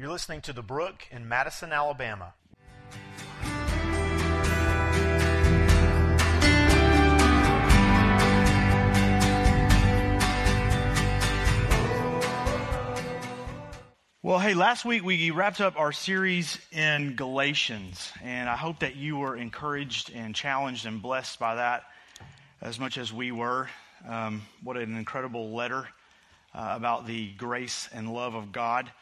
You're listening to The Brook in Madison, Alabama. Well, hey, last week we wrapped up our series in Galatians, and I hope that you were encouraged and challenged and blessed by that as much as we were. Um, what an incredible letter uh, about the grace and love of God.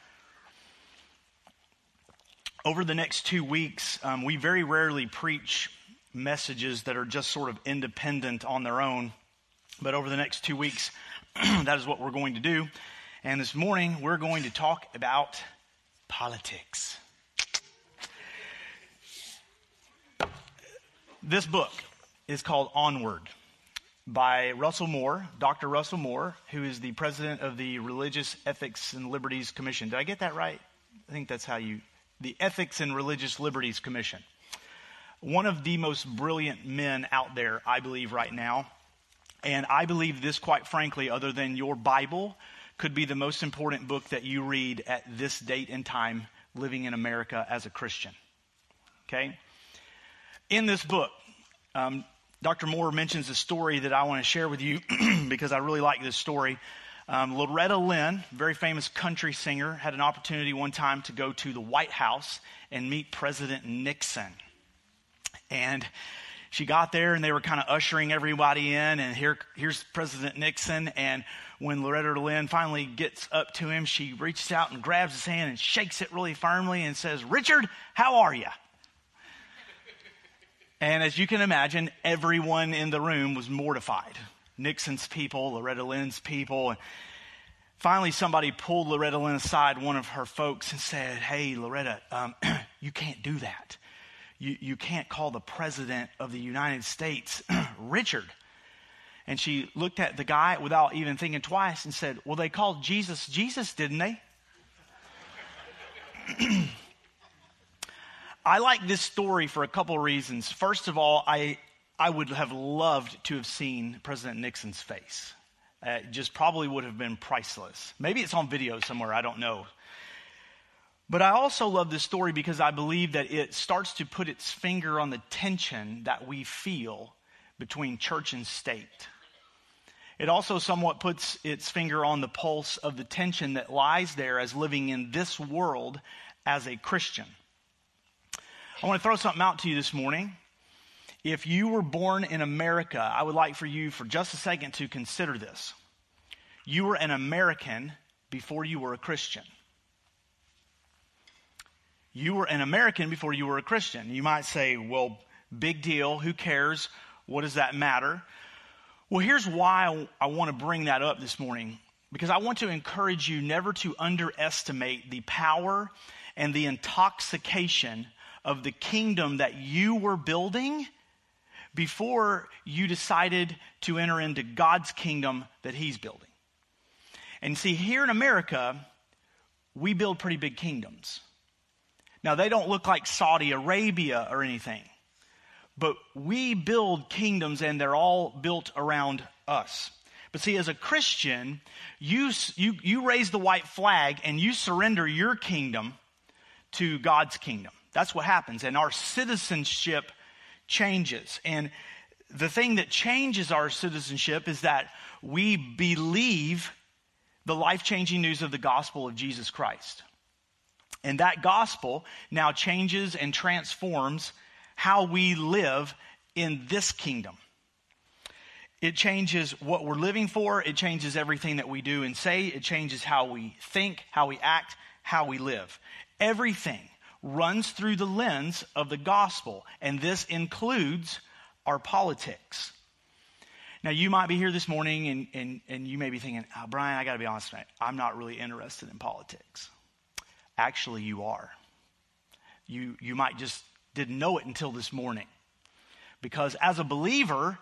Over the next two weeks, um, we very rarely preach messages that are just sort of independent on their own, but over the next two weeks, that is what we're going to do. And this morning, we're going to talk about politics. This book is called Onward by Russell Moore, Dr. Russell Moore, who is the president of the Religious Ethics and Liberties Commission. Did I get that right? I think that's how you, the Ethics and Religious Liberties Commission. One of the most brilliant men out there, I believe, right now. And I believe this, quite frankly, other than your Bible, could be the most important book that you read at this date and time living in America as a Christian. Okay? In this book, um, Dr. Moore mentions a story that I want to share with you because I really like this story. Um, Loretta Lynn, very famous country singer, had an opportunity one time to go to the White House and meet President Nixon. And she got there and they were kind of ushering everybody in and here, here's President Nixon and when Loretta Lynn finally gets up to him, she reaches out and grabs his hand and shakes it really firmly and says, Richard, how are you? And as you can imagine, everyone in the room was mortified. Nixon's people, Loretta Lynn's people. And finally, somebody pulled Loretta Lynn aside, one of her folks, and said, Hey, Loretta, um, you can't do that. You, you can't call the president of the United States Richard. And she looked at the guy without even thinking twice and said, Well, they called Jesus Jesus, didn't they? I like this story for a couple reasons. First of all, I, I would have loved to have seen President Nixon's face. Uh, it just probably would have been priceless. Maybe it's on video somewhere, I don't know. But I also love this story because I believe that it starts to put its finger on the tension that we feel between church and state. It also somewhat puts its finger on the pulse of the tension that lies there as living in this world as a Christian. I want to throw something out to you this morning. If you were born in America, I would like for you for just a second to consider this. You were an American before you were a Christian. You were an American before you were a Christian. You might say, well, big deal. Who cares? What does that matter? Well, here's why I, want to bring that up this morning because I want to encourage you never to underestimate the power and the intoxication of the kingdom that you were building before you decided to enter into God's kingdom that He's building. And see, here in America, we build pretty big kingdoms. Now, they don't look like Saudi Arabia or anything. But we build kingdoms and they're all built around us. But see, as a Christian, you, you, you raise the white flag and you surrender your kingdom to God's kingdom. That's what happens. And our citizenship changes. And the thing that changes our citizenship is that we believe the life changing news of the gospel of Jesus Christ. And that gospel now changes and transforms how we live in this kingdom. It changes what we're living for. It changes everything that we do and say. It changes how we think, how we act, how we live. Everything runs through the lens of the gospel, and this includes our politics. Now, you might be here this morning and, and, and you may be thinking, oh, Brian, I got to be honest, I'm not really interested in politics. Actually, you are. You, you might just didn't know it until this morning. Because as a believer,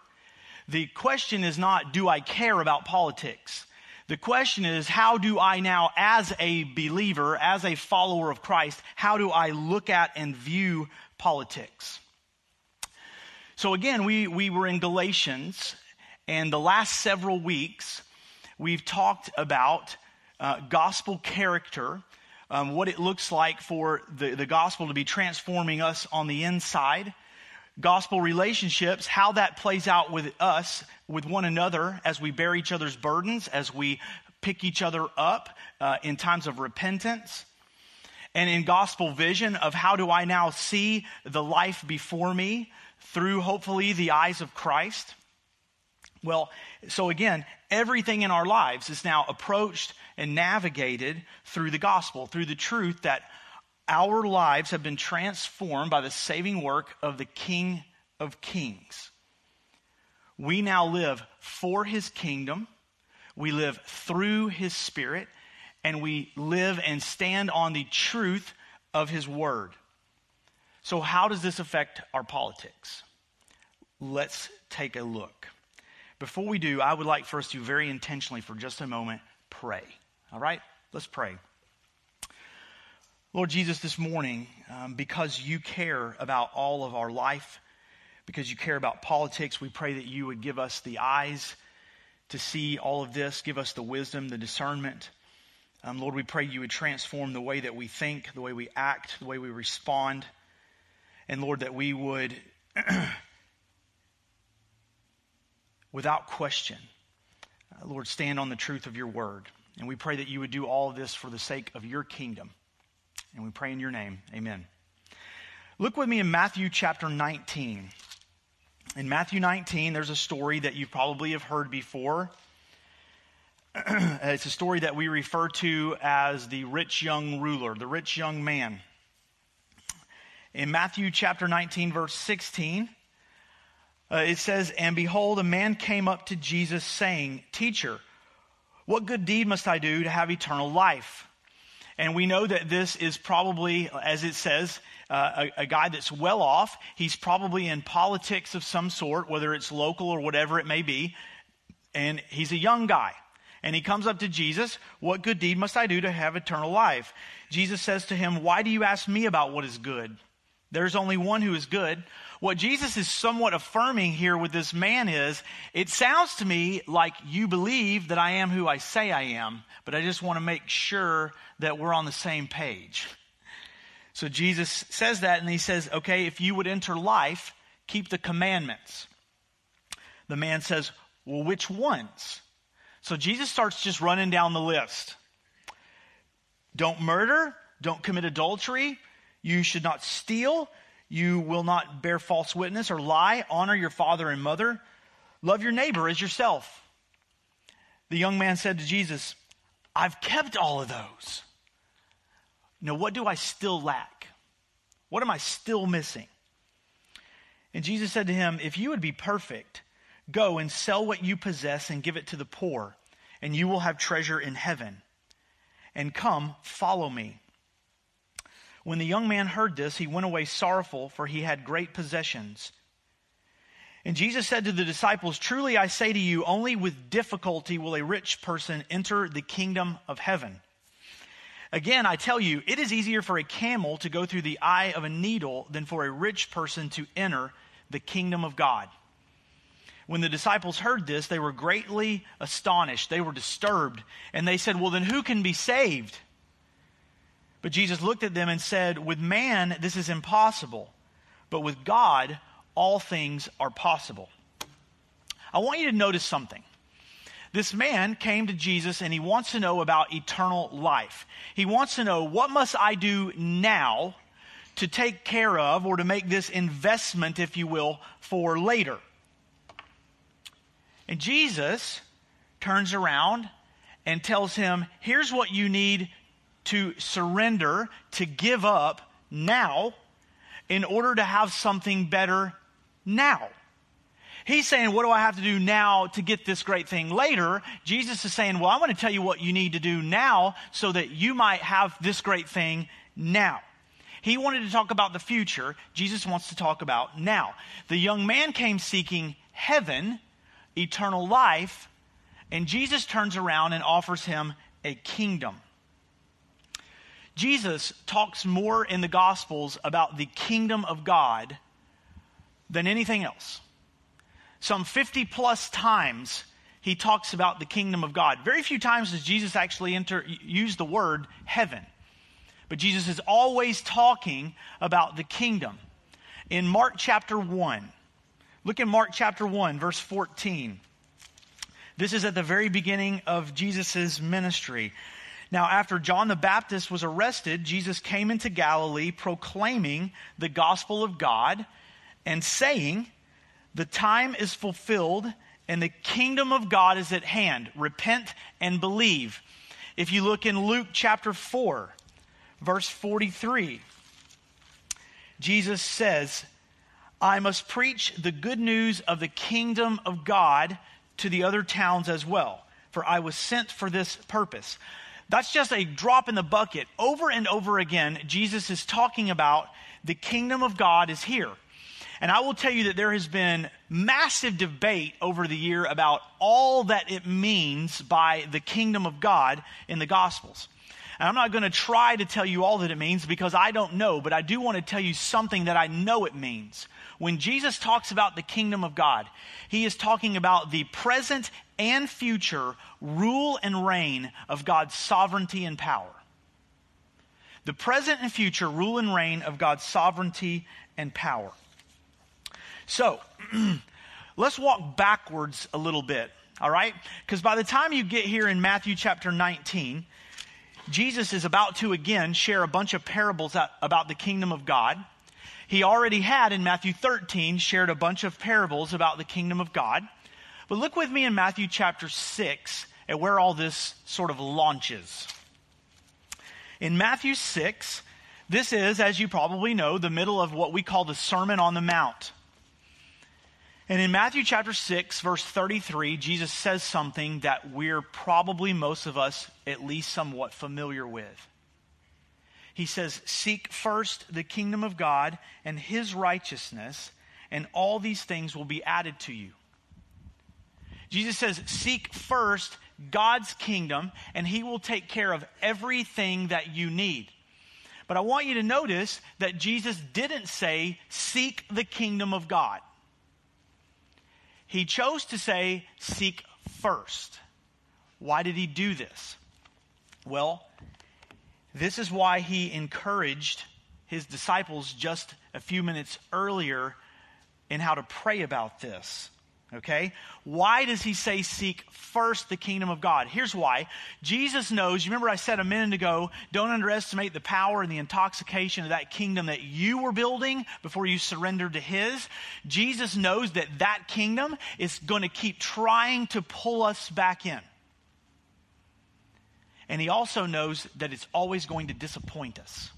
the question is not, do I care about politics? The question is, how do I now, as a believer, as a follower of Christ, how do I look at and view politics? So again, we, we were in Galatians, and the last several weeks, we've talked about uh, gospel character um, what it looks like for the, the gospel to be transforming us on the inside, gospel relationships, how that plays out with us, with one another, as we bear each other's burdens, as we pick each other up uh, in times of repentance. And in gospel vision of how do I now see the life before me through hopefully the eyes of Christ. Well, so again, everything in our lives is now approached and navigated through the gospel, through the truth that our lives have been transformed by the saving work of the King of Kings. We now live for his kingdom, we live through his spirit, and we live and stand on the truth of his word. So, how does this affect our politics? Let's take a look. Before we do, I would like for us to very intentionally, for just a moment, pray. All right? Let's pray. Lord Jesus, this morning, um, because you care about all of our life, because you care about politics, we pray that you would give us the eyes to see all of this, give us the wisdom, the discernment. Um, Lord, we pray you would transform the way that we think, the way we act, the way we respond. And Lord, that we would without question, uh, Lord, stand on the truth of your word. And we pray that you would do all of this for the sake of your kingdom. And we pray in your name. Amen. Look with me in Matthew chapter 19. In Matthew 19, there's a story that you probably have heard before. it's a story that we refer to as the rich young ruler, the rich young man. In Matthew chapter 19, verse 16, uh, it says, And behold, a man came up to Jesus saying, Teacher, what good deed must I do to have eternal life? And we know that this is probably, as it says, uh, a, a, guy that's well off. He's probably in politics of some sort, whether it's local or whatever it may be. And he's a young guy. And he comes up to Jesus, What good deed must I do to have eternal life? Jesus says to him, Why do you ask me about what is good? There's only one who is good. What Jesus is somewhat affirming here with this man is, it sounds to me like you believe that I am who I say I am, but I just want to make sure that we're on the same page. So Jesus says that, and he says, okay, if you would enter life, keep the commandments. The man says, well, which ones? So Jesus starts just running down the list. Don't murder, don't commit adultery, you should not steal, you will not bear false witness or lie. Honor your father and mother. Love your neighbor as yourself. The young man said to Jesus, I've kept all of those. Now, what do I still lack? What am I still missing? And Jesus said to him, If you would be perfect, go and sell what you possess and give it to the poor, and you will have treasure in heaven. And come, follow me. When the young man heard this, he went away sorrowful, for he had great possessions. And Jesus said to the disciples, Truly I say to you, only with difficulty will a rich person enter the kingdom of heaven. Again, I tell you, it is easier for a camel to go through the eye of a needle than for a rich person to enter the kingdom of God. When the disciples heard this, they were greatly astonished. They were disturbed. And they said, Well, then who can be saved? But Jesus looked at them and said, With man, this is impossible, but with God, all things are possible. I want you to notice something. This man came to Jesus and he wants to know about eternal life. He wants to know, what must I do now to take care of or to make this investment, if you will, for later? And Jesus turns around and tells him, here's what you need to surrender, to give up now in order to have something better now. He's saying, What do I have to do now to get this great thing later? Jesus is saying, Well, I want to tell you what you need to do now so that you might have this great thing now. He wanted to talk about the future. Jesus wants to talk about now. The young man came seeking heaven, eternal life, and Jesus turns around and offers him a kingdom. Jesus talks more in the Gospels about the kingdom of God than anything else. Some 50 plus times he talks about the kingdom of God. Very few times does Jesus actually enter, use the word heaven. but Jesus is always talking about the kingdom. In Mark chapter 1, look at Mark chapter 1, verse 14. This is at the very beginning of Jesus' ministry. Now, after John the Baptist was arrested, Jesus came into Galilee proclaiming the gospel of God and saying, The time is fulfilled and the kingdom of God is at hand. Repent and believe. If you look in Luke chapter 4, verse 43, Jesus says, I must preach the good news of the kingdom of God to the other towns as well, for I was sent for this purpose. That's just a drop in the bucket. Over and over again, Jesus is talking about the kingdom of God is here. And I will tell you that there has been massive debate over the year about all that it means by the kingdom of God in the Gospels. And I'm not going to try to tell you all that it means because I don't know, but I do want to tell you something that I know it means. When Jesus talks about the kingdom of God, he is talking about the present and future rule and reign of God's sovereignty and power. The present and future rule and reign of God's sovereignty and power. So, let's walk backwards a little bit, all right? Because by the time you get here in Matthew chapter 19, Jesus is about to again share a bunch of parables about the kingdom of God. He already had in Matthew 13 shared a bunch of parables about the kingdom of God. But look with me in Matthew chapter 6 at where all this sort of launches. In Matthew 6, this is, as you probably know, the middle of what we call the Sermon on the Mount. And in Matthew chapter 6, verse 33, Jesus says something that we're probably most of us at least somewhat familiar with. He says, Seek first the kingdom of God and his righteousness, and all these things will be added to you. Jesus says, Seek first God's kingdom, and he will take care of everything that you need. But I want you to notice that Jesus didn't say, Seek the kingdom of God. He chose to say, seek first. Why did he do this? Well, this is why he encouraged his disciples just a few minutes earlier in how to pray about this. Okay? Why does he say seek first the kingdom of God? Here's why. Jesus knows, you remember I said a minute ago, don't underestimate the power and the intoxication of that kingdom that you were building before you surrendered to his. Jesus knows that that kingdom is going to keep trying to pull us back in. And he also knows that it's always going to disappoint us.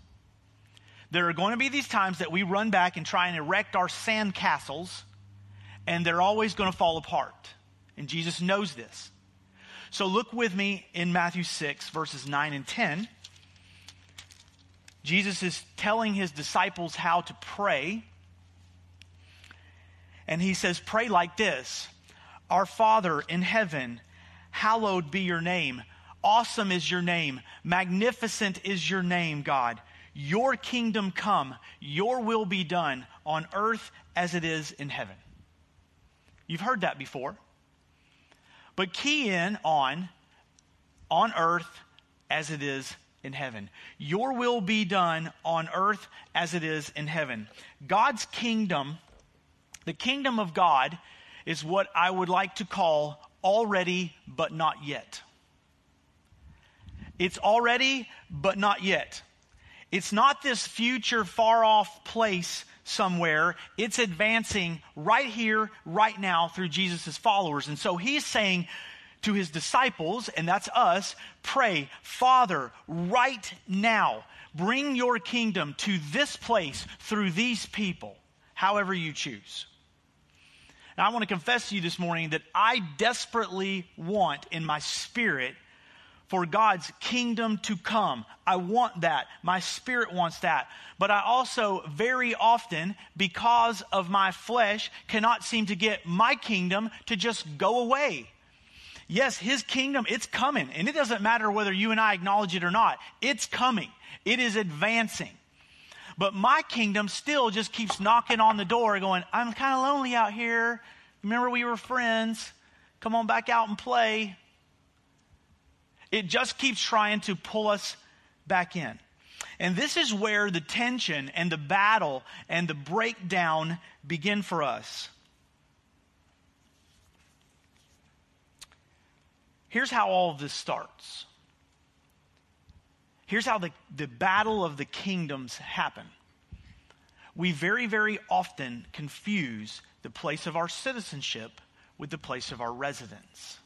There are going to be these times that we run back and try and erect our sand castles and they're always going to fall apart. And Jesus knows this. So look with me in Matthew 6, verses 9 and 10. Jesus is telling his disciples how to pray. And he says, Pray like this Our Father in heaven, hallowed be your name. Awesome is your name. Magnificent is your name, God. Your kingdom come. Your will be done on earth as it is in heaven. You've heard that before. But key in on on earth as it is in heaven. Your will be done on earth as it is in heaven. God's kingdom, the kingdom of God, is what I would like to call already but not yet. It's already but not yet. It's not this future far off place somewhere. It's advancing right here, right now through Jesus' followers. And so he's saying to his disciples, and that's us, pray, Father, right now, bring your kingdom to this place through these people, however you choose. Now, I want to confess to you this morning that I desperately want in my spirit for God's kingdom to come. I want that. My spirit wants that. But I also very often, because of my flesh, cannot seem to get my kingdom to just go away. Yes, his kingdom, it's coming. And it doesn't matter whether you and I acknowledge it or not. It's coming. It is advancing. But my kingdom still just keeps knocking on the door going, I'm kind of lonely out here. Remember we were friends. Come on back out and play. It just keeps trying to pull us back in. And this is where the tension and the battle and the breakdown begin for us. Here's how all of this starts. Here's how the, the battle of the kingdoms happen. We very, very often confuse the place of our citizenship with the place of our residence.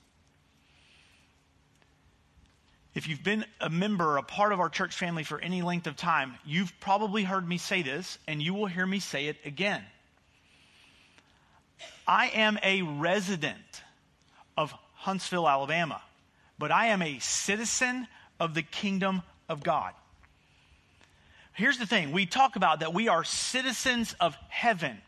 If you've been a member, a part of our church family for any length of time, you've probably heard me say this, and you will hear me say it again. I am a resident of Huntsville, Alabama, but I am a citizen of the kingdom of God. Here's the thing we talk about that we are citizens of heaven.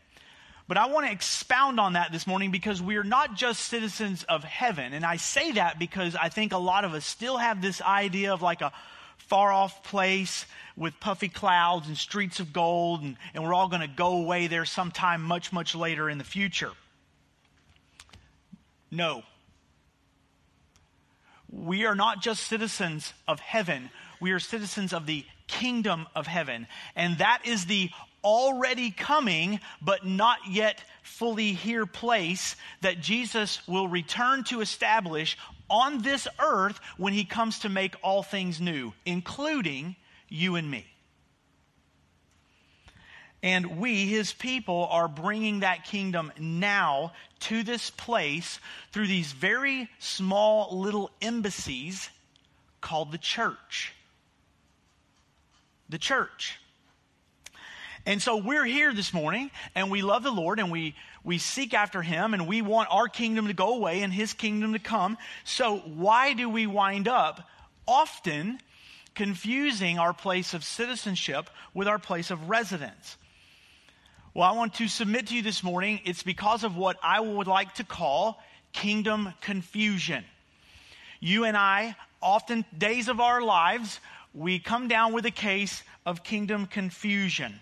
But I want to expound on that this morning because we are not just citizens of heaven. And I say that because I think a lot of us still have this idea of like a far off place with puffy clouds and streets of gold, and, and we're all going to go away there sometime much, much later in the future. No. We are not just citizens of heaven, we are citizens of the kingdom of heaven. And that is the already coming, but not yet fully here place that Jesus will return to establish on this earth when he comes to make all things new, including you and me. And we, his people, are bringing that kingdom now to this place through these very small little embassies called the church the church. And so we're here this morning and we love the Lord and we, we seek after Him and we want our kingdom to go away and His kingdom to come. So why do we wind up often confusing our place of citizenship with our place of residence? Well, I want to submit to you this morning, it's because of what I would like to call kingdom confusion. You and I, often days of our lives, we come down with a case of kingdom confusion.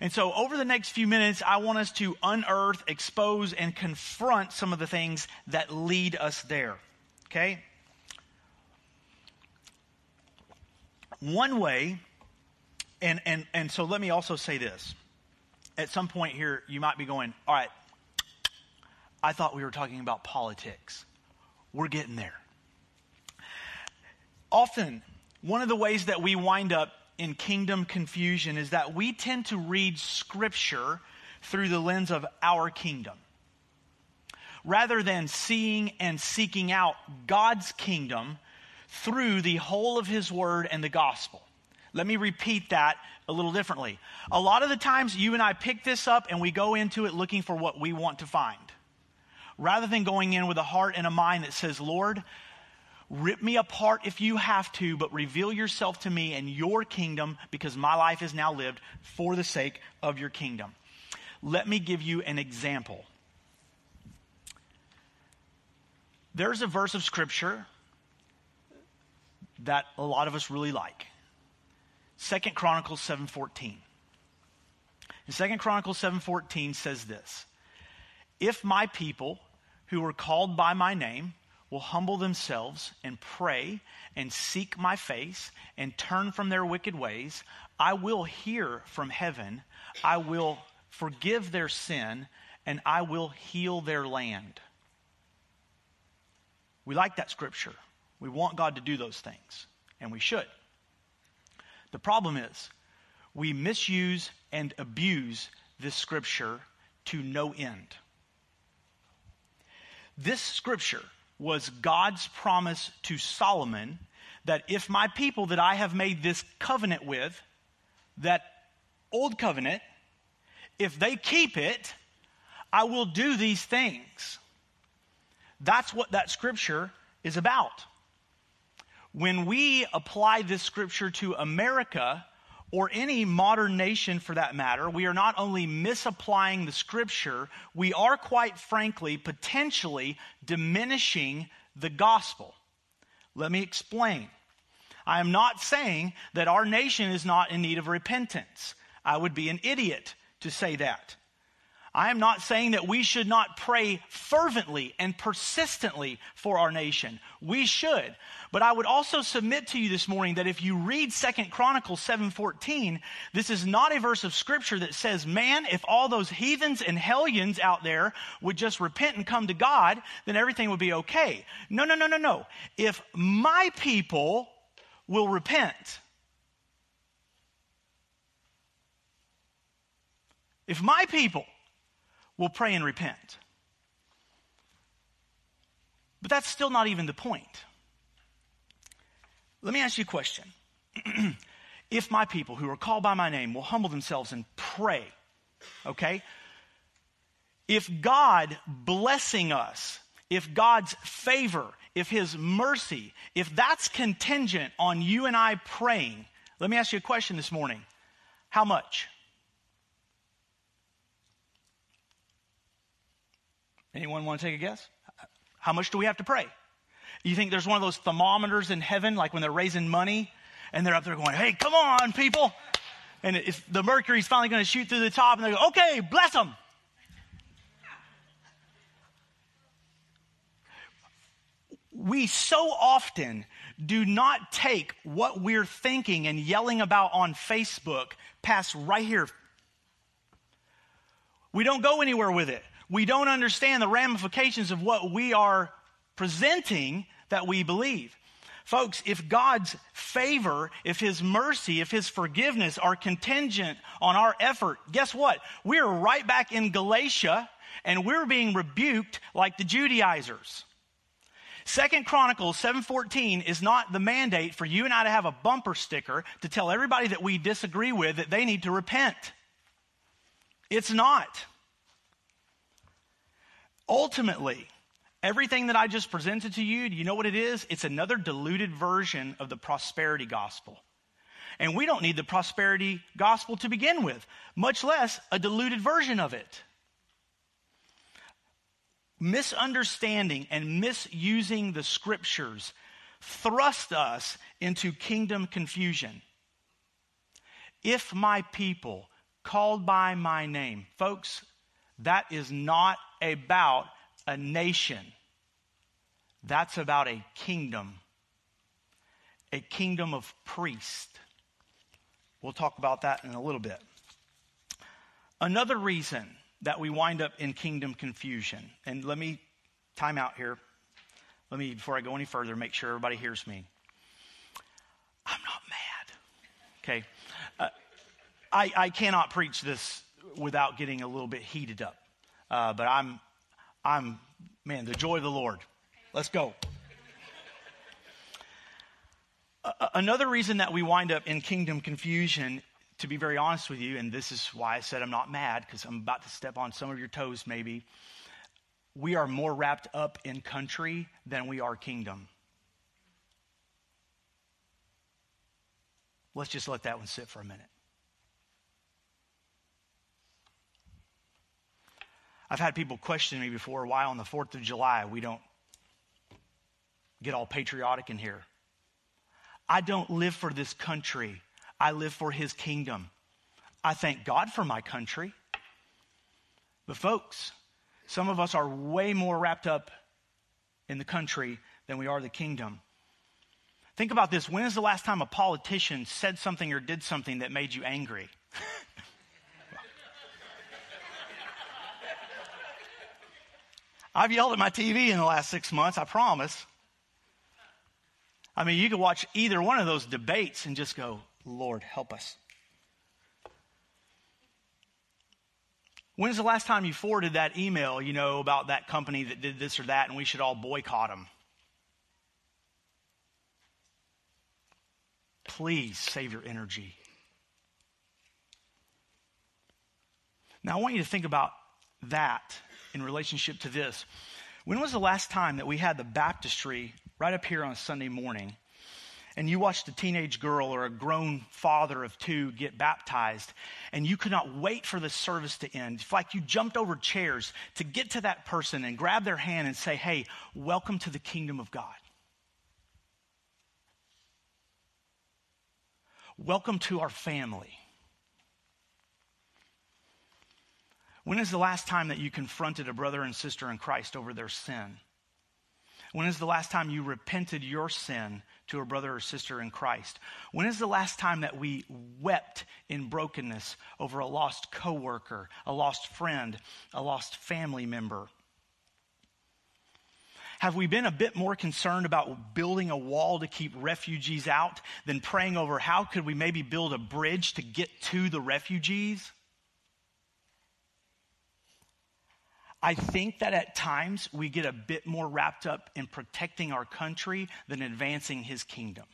And so, over the next few minutes, I want us to unearth, expose, and confront some of the things that lead us there. Okay? One way, and, and, and so let me also say this. At some point here, you might be going, all right, I thought we were talking about politics. We're getting there. Often, one of the ways that we wind up in kingdom confusion is that we tend to read scripture through the lens of our kingdom. Rather than seeing and seeking out God's kingdom through the whole of His Word and the gospel. Let me repeat that a little differently. A lot of the times, you and I pick this up and we go into it looking for what we want to find. Rather than going in with a heart and a mind that says, Lord, Rip me apart if you have to, but reveal yourself to me and your kingdom because my life is now lived for the sake of your kingdom. Let me give you an example. There's a verse of scripture that a lot of us really like. Second Chronicles 7:14. And Second Chronicles 7:14 says this: If my people who are called by my name will humble themselves and pray and seek my face and turn from their wicked ways, I will hear from heaven, I will forgive their sin, and I will heal their land. We like that scripture. We want God to do those things, and we should. The problem is, we misuse and abuse this scripture to no end. This scripture was God's promise to Solomon that if my people that I have made this covenant with, that old covenant, if they keep it, I will do these things. That's what that scripture is about. When we apply this scripture to America, or any modern nation for that matter, we are not only misapplying the scripture, we are quite frankly potentially diminishing the gospel. Let me explain. I am not saying that our nation is not in need of repentance. I would be an idiot to say that. I am not saying that we should not pray fervently and persistently for our nation. We should. But I would also submit to you this morning that if you read Second Chronicles 7:14, this is not a verse of scripture that says, "Man, if all those heathens and hellions out there would just repent and come to God, then everything would be okay." No, no, no, no, no. If my people will repent, if my people will pray and repent. But that's still not even the point. Let me ask you a question. if my people who are called by my name will humble themselves and pray, okay? If God blessing us, if God's favor, if His mercy, if that's contingent on you and I praying, let me ask you a question this morning. How much? Anyone want to take a guess? How much do we have to pray? You think there's one of those thermometers in heaven, like when they're raising money and they're up there going, hey, come on, people. And if the mercury's finally going to shoot through the top and they go, okay, bless them. We so often do not take what we're thinking and yelling about on Facebook past right here. We don't go anywhere with it we don't understand the ramifications of what we are presenting that we believe. Folks, if God's favor, if His mercy, if His forgiveness are contingent on our effort, guess what? We're right back in Galatia and we're being rebuked like the Judaizers. Second Chronicles 7:14 is not the mandate for you and I to have a bumper sticker to tell everybody that we disagree with that they need to repent. It's not. Ultimately, everything that I just presented to you, do you know what it is? It's another diluted version of the prosperity gospel. And we don't need the prosperity gospel to begin with, much less a diluted version of it. Misunderstanding and misusing the scriptures thrust us into kingdom confusion. If my people called by my name, folks, that is not about a nation. That's about a kingdom, a kingdom of priests. We'll talk about that in a little bit. Another reason that we wind up in kingdom confusion, and let me time out here. Let me, before I go any further, make sure everybody hears me. I'm not mad. Okay. Uh, I, I cannot preach this without getting a little bit heated up. Uh, but I'm, I'm, man, the joy of the Lord. Let's go. another reason that we wind up in kingdom confusion, to be very honest with you, and this is why I said I'm not mad, because I'm about to step on some of your toes maybe. We are more wrapped up in country than we are kingdom. Let's just let that one sit for a minute. I've had people question me before why on the 4th of July we don't get all patriotic in here. I don't live for this country, I live for his kingdom. I thank God for my country. But, folks, some of us are way more wrapped up in the country than we are the kingdom. Think about this. When is the last time a politician said something or did something that made you angry? I've yelled at my TV in the last six months, I promise. I mean, you could watch either one of those debates and just go, Lord, help us. When's the last time you forwarded that email, you know, about that company that did this or that and we should all boycott them? Please save your energy. Now, I want you to think about that in relationship to this. When was the last time that we had the baptistry right up here on Sunday morning? and you watched a teenage girl or a grown father of two get baptized, and you could not wait for the service to end. It's like you jumped over chairs to get to that person and grab their hand and say, Hey, welcome to the kingdom of God. Welcome to our family. When is the last time that you confronted a brother and sister in Christ over their sin? When is the last time you repented your sin to a brother or sister in Christ? When is the last time that we wept in brokenness over a lost coworker, a lost friend, a lost family member? Have we been a bit more concerned about building a wall to keep refugees out than praying over how could we maybe build a bridge to get to the refugees? I think that at times we get a bit more wrapped up in protecting our country than advancing his kingdom.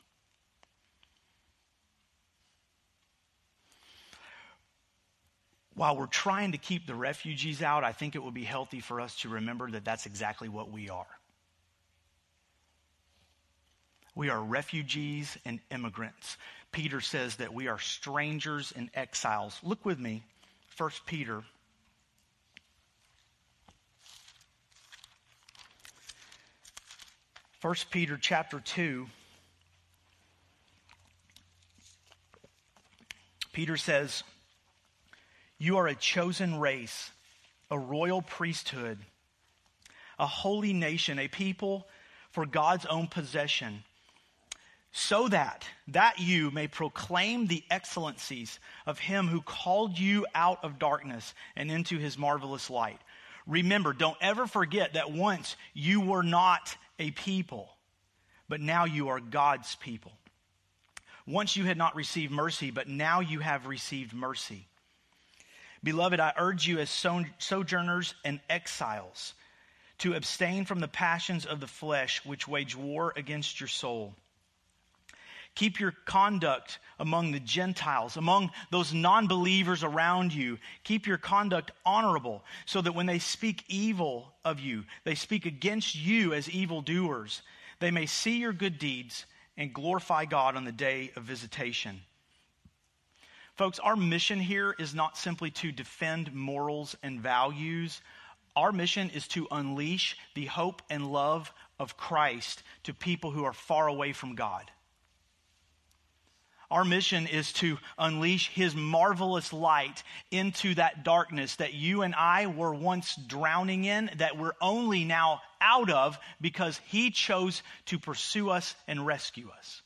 While we're trying to keep the refugees out, I think it would be healthy for us to remember that that's exactly what we are. We are refugees and immigrants. Peter says that we are strangers and exiles. Look with me, 1 Peter 1 Peter chapter 2. Peter says, You are a chosen race, a royal priesthood, a holy nation, a people for God's own possession, so that that you may proclaim the excellencies of him who called you out of darkness and into his marvelous light. Remember, don't ever forget that once you were not a people, but now you are God's people. Once you had not received mercy, but now you have received mercy. Beloved, I urge you as sojourners and exiles to abstain from the passions of the flesh which wage war against your soul. Keep your conduct among the Gentiles, among those non believers around you. Keep your conduct honorable, so that when they speak evil of you, they speak against you as evildoers. They may see your good deeds and glorify God on the day of visitation. Folks, our mission here is not simply to defend morals and values. Our mission is to unleash the hope and love of Christ to people who are far away from God. Our mission is to unleash His marvelous light into that darkness that you and I were once drowning in, that we're only now out of because He chose to pursue us and rescue us.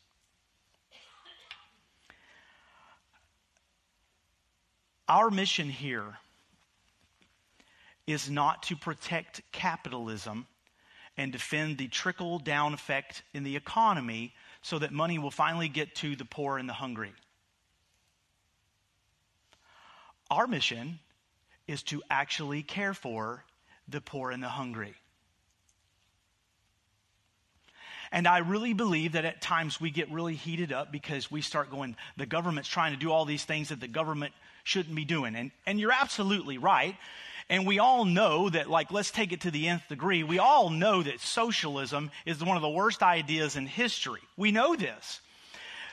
Our mission here is not to protect capitalism and defend the trickle down effect in the economy so that money will finally get to the poor and the hungry. Our mission is to actually care for the poor and the hungry. And I really believe that at times we get really heated up because we start going, the government's trying to do all these things that the government shouldn't be doing. And, and you're absolutely right. And we all know that, like, let's take it to the nth degree. We all know that socialism is one of the worst ideas in history. We know this.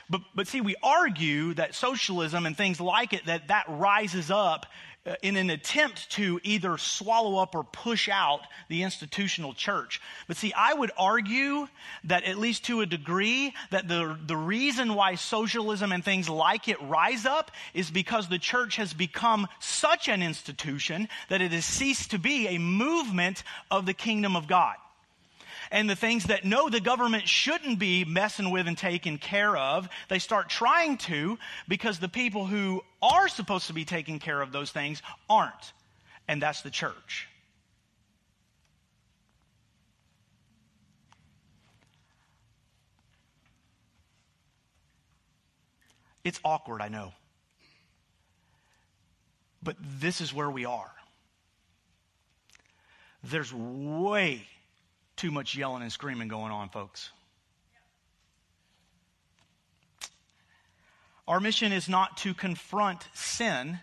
But, but see, we argue that socialism and things like it, that that rises up Uh, in an attempt to either swallow up or push out the institutional church. But see, I would argue that at least to a degree, that the, the reason why socialism and things like it rise up is because the church has become such an institution that it has ceased to be a movement of the kingdom of God and the things that no, the government shouldn't be messing with and taking care of, they start trying to because the people who are supposed to be taking care of those things aren't. And that's the church. It's awkward, I know. But this is where we are. There's way too much yelling and screaming going on, folks. Our mission is not to confront sin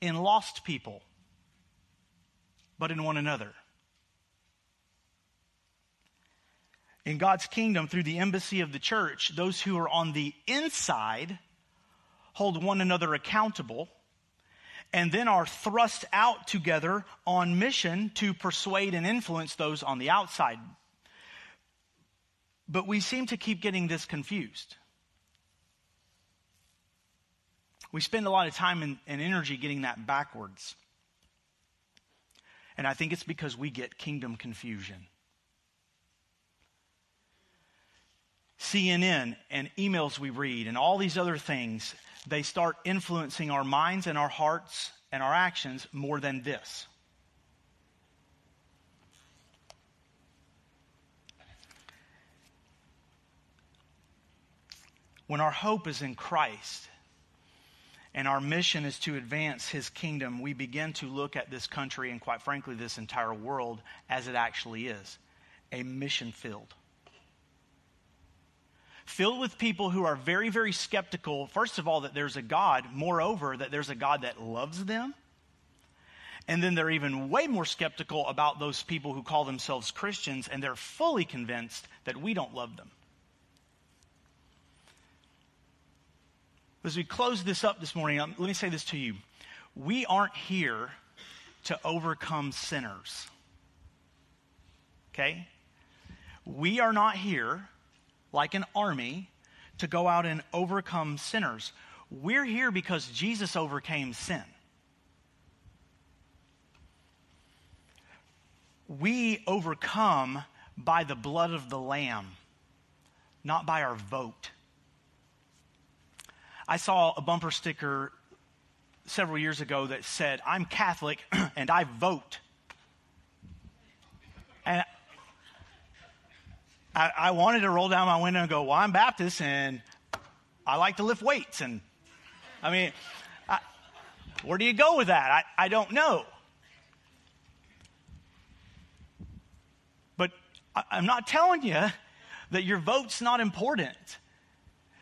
in lost people, but in one another. In God's kingdom, through the embassy of the church, those who are on the inside hold one another accountable and then are thrust out together on mission to persuade and influence those on the outside. But we seem to keep getting this confused. We spend a lot of time and, and energy getting that backwards. And I think it's because we get kingdom confusion. CNN and emails we read and all these other things, they start influencing our minds and our hearts and our actions more than this. When our hope is in Christ and our mission is to advance his kingdom, we begin to look at this country and, quite frankly, this entire world as it actually is a mission field filled with people who are very, very skeptical, first of all, that there's a God, moreover, that there's a God that loves them. And then they're even way more skeptical about those people who call themselves Christians, and they're fully convinced that we don't love them. As we close this up this morning, um, let me say this to you. We aren't here to overcome sinners. Okay? We are not here like an army, to go out and overcome sinners. We're here because Jesus overcame sin. We overcome by the blood of the Lamb, not by our vote. I saw a bumper sticker several years ago that said, I'm Catholic and I vote. And I, I wanted to roll down my window and go, Well, I'm Baptist and I like to lift weights. And I mean, I, where do you go with that? I, I don't know. But I, I'm not telling you that your vote's not important,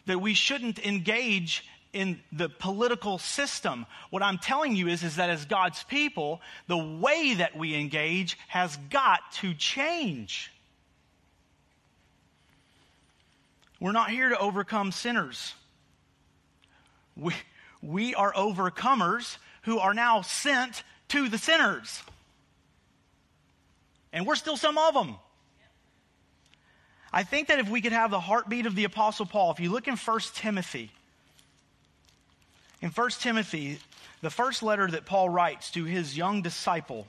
that we shouldn't engage in the political system. What I'm telling you is, is that as God's people, the way that we engage has got to change. We're not here to overcome sinners. We, we are overcomers who are now sent to the sinners. And we're still some of them. I think that if we could have the heartbeat of the Apostle Paul, if you look in 1 Timothy, in 1 Timothy, the first letter that Paul writes to his young disciple,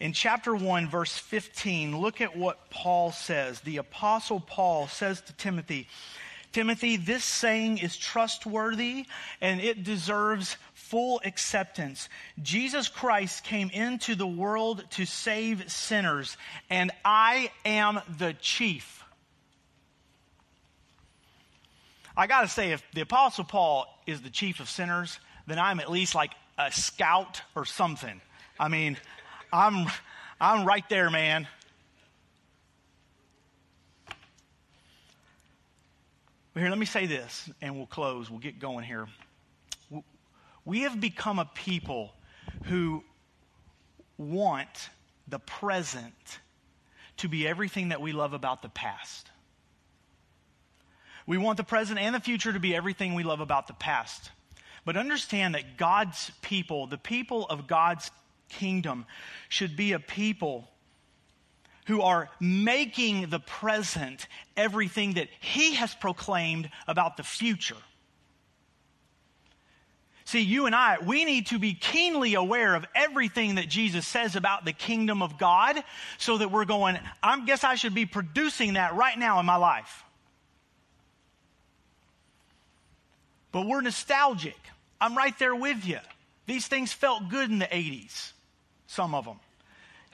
in chapter 1, verse 15, look at what Paul says. The Apostle Paul says to Timothy, Timothy, this saying is trustworthy and it deserves full acceptance. Jesus Christ came into the world to save sinners, and I am the chief. I got to say, if the Apostle Paul is the chief of sinners, then I'm at least like a scout or something. I mean, I'm, I'm right there, man. But here, let me say this, and we'll close. We'll get going here. We have become a people who want the present to be everything that we love about the past. We want the present and the future to be everything we love about the past. But understand that God's people, the people of God's kingdom should be a people who are making the present everything that he has proclaimed about the future. See, you and I, we need to be keenly aware of everything that Jesus says about the kingdom of God so that we're going, I guess I should be producing that right now in my life. But we're nostalgic. I'm right there with you. These things felt good in the 80s some of them.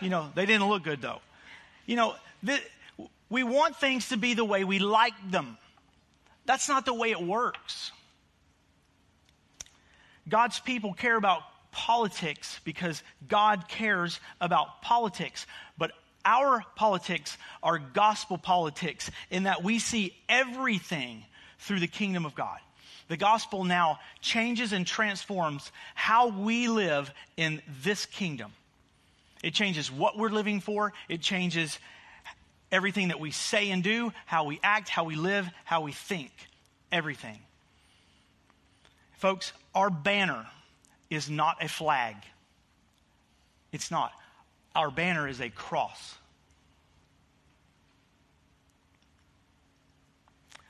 You know, they didn't look good though. You know, the, we want things to be the way we like them. That's not the way it works. God's people care about politics because God cares about politics. But our politics are gospel politics in that we see everything through the kingdom of God. The gospel now changes and transforms how we live in this kingdom. It changes what we're living for. It changes everything that we say and do, how we act, how we live, how we think. Everything. Folks, our banner is not a flag. It's not. Our banner is a cross.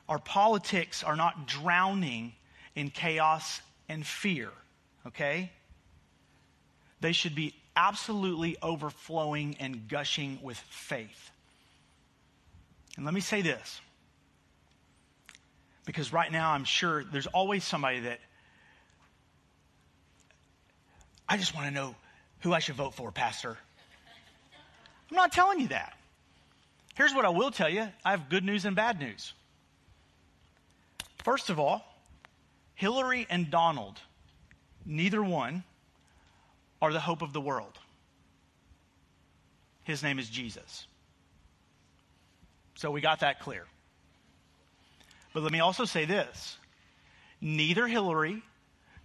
Our politics are not drowning in chaos and fear, okay? They should be absolutely overflowing and gushing with faith. And let me say this because right now I'm sure there's always somebody that I just want to know who I should vote for, Pastor. I'm not telling you that. Here's what I will tell you I have good news and bad news. First of all, Hillary and Donald, neither one are the hope of the world. His name is Jesus. So we got that clear. But let me also say this neither Hillary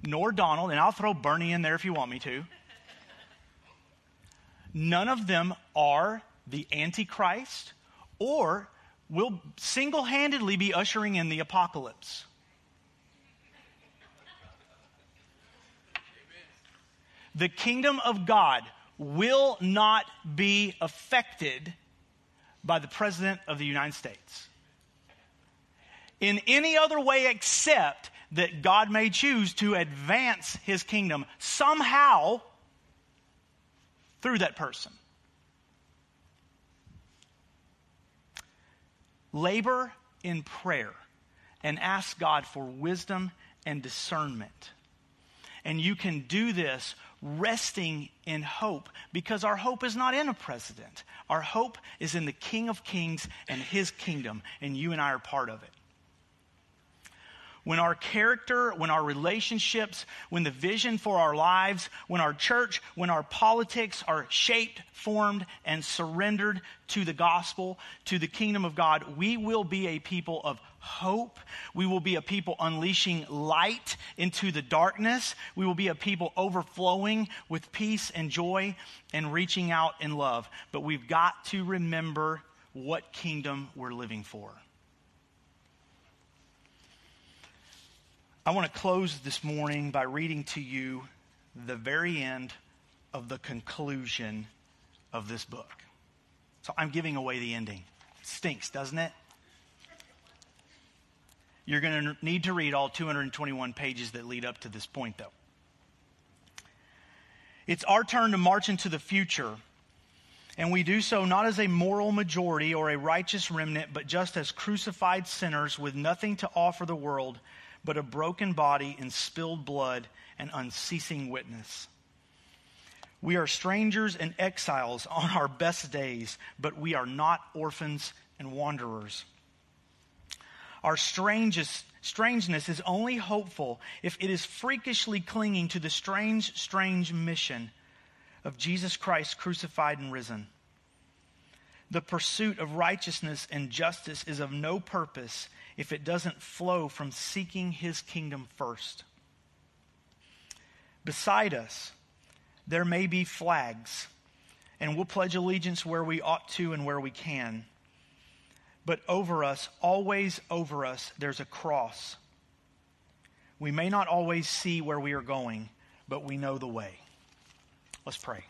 nor Donald, and I'll throw Bernie in there if you want me to, none of them are the Antichrist or will single handedly be ushering in the apocalypse. The kingdom of God will not be affected by the President of the United States in any other way except that God may choose to advance his kingdom somehow through that person. Labor in prayer and ask God for wisdom and discernment. And you can do this resting in hope because our hope is not in a president. Our hope is in the King of Kings and his kingdom, and you and I are part of it when our character, when our relationships, when the vision for our lives, when our church, when our politics are shaped, formed, and surrendered to the gospel, to the kingdom of God, we will be a people of hope. We will be a people unleashing light into the darkness. We will be a people overflowing with peace and joy and reaching out in love. But we've got to remember what kingdom we're living for. I want to close this morning by reading to you the very end of the conclusion of this book. So I'm giving away the ending. Stinks, doesn't it? You're going to need to read all 221 pages that lead up to this point, though. It's our turn to march into the future, and we do so not as a moral majority or a righteous remnant, but just as crucified sinners with nothing to offer the world but a broken body and spilled blood and unceasing witness. We are strangers and exiles on our best days, but we are not orphans and wanderers. Our strangest, strangeness is only hopeful if it is freakishly clinging to the strange, strange mission of Jesus Christ crucified and risen. The pursuit of righteousness and justice is of no purpose if it doesn't flow from seeking his kingdom first. Beside us, there may be flags, and we'll pledge allegiance where we ought to and where we can. But over us, always over us, there's a cross. We may not always see where we are going, but we know the way. Let's pray.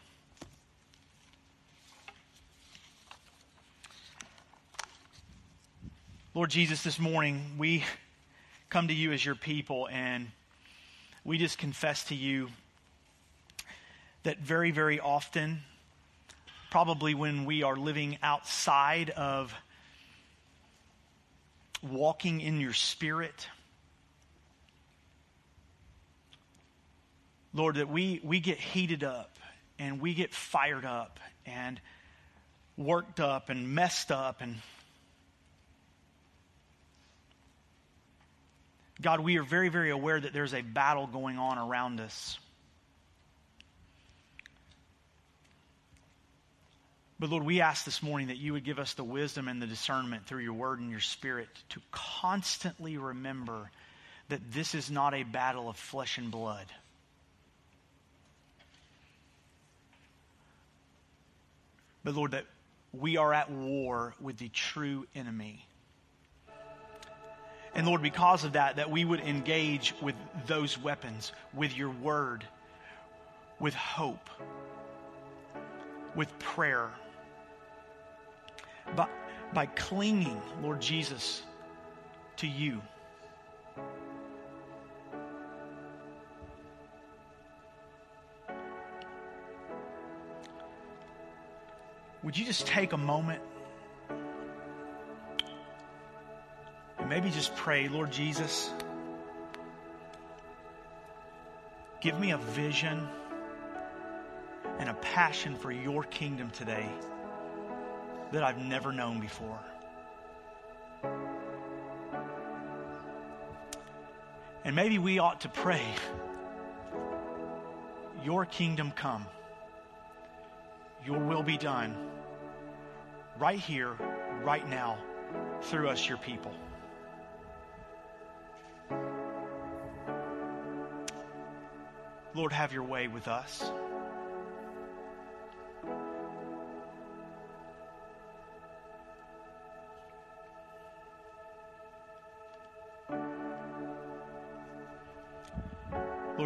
Lord Jesus, this morning we come to you as your people and we just confess to you that very, very often, probably when we are living outside of walking in your spirit, Lord, that we, we get heated up and we get fired up and worked up and messed up and God, we are very, very aware that there's a battle going on around us. But Lord, we ask this morning that you would give us the wisdom and the discernment through your word and your spirit to constantly remember that this is not a battle of flesh and blood. But Lord, that we are at war with the true enemy. And Lord, because of that, that we would engage with those weapons, with your word, with hope, with prayer, by, by clinging, Lord Jesus, to you. would you just take a moment and maybe just pray, Lord Jesus, give me a vision and a passion for your kingdom today that I've never known before. And maybe we ought to pray, Your kingdom come, Your will be done, right here, right now, through us, Your people. Lord, have your way with us.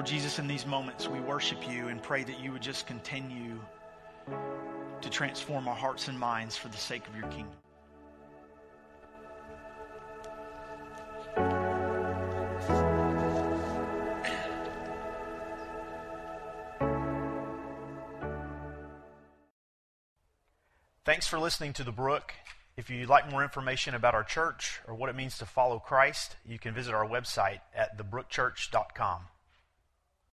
Lord Jesus, in these moments, we worship you and pray that you would just continue to transform our hearts and minds for the sake of your kingdom. Thanks for listening to The Brook. If you'd like more information about our church or what it means to follow Christ, you can visit our website at thebrookchurch.com.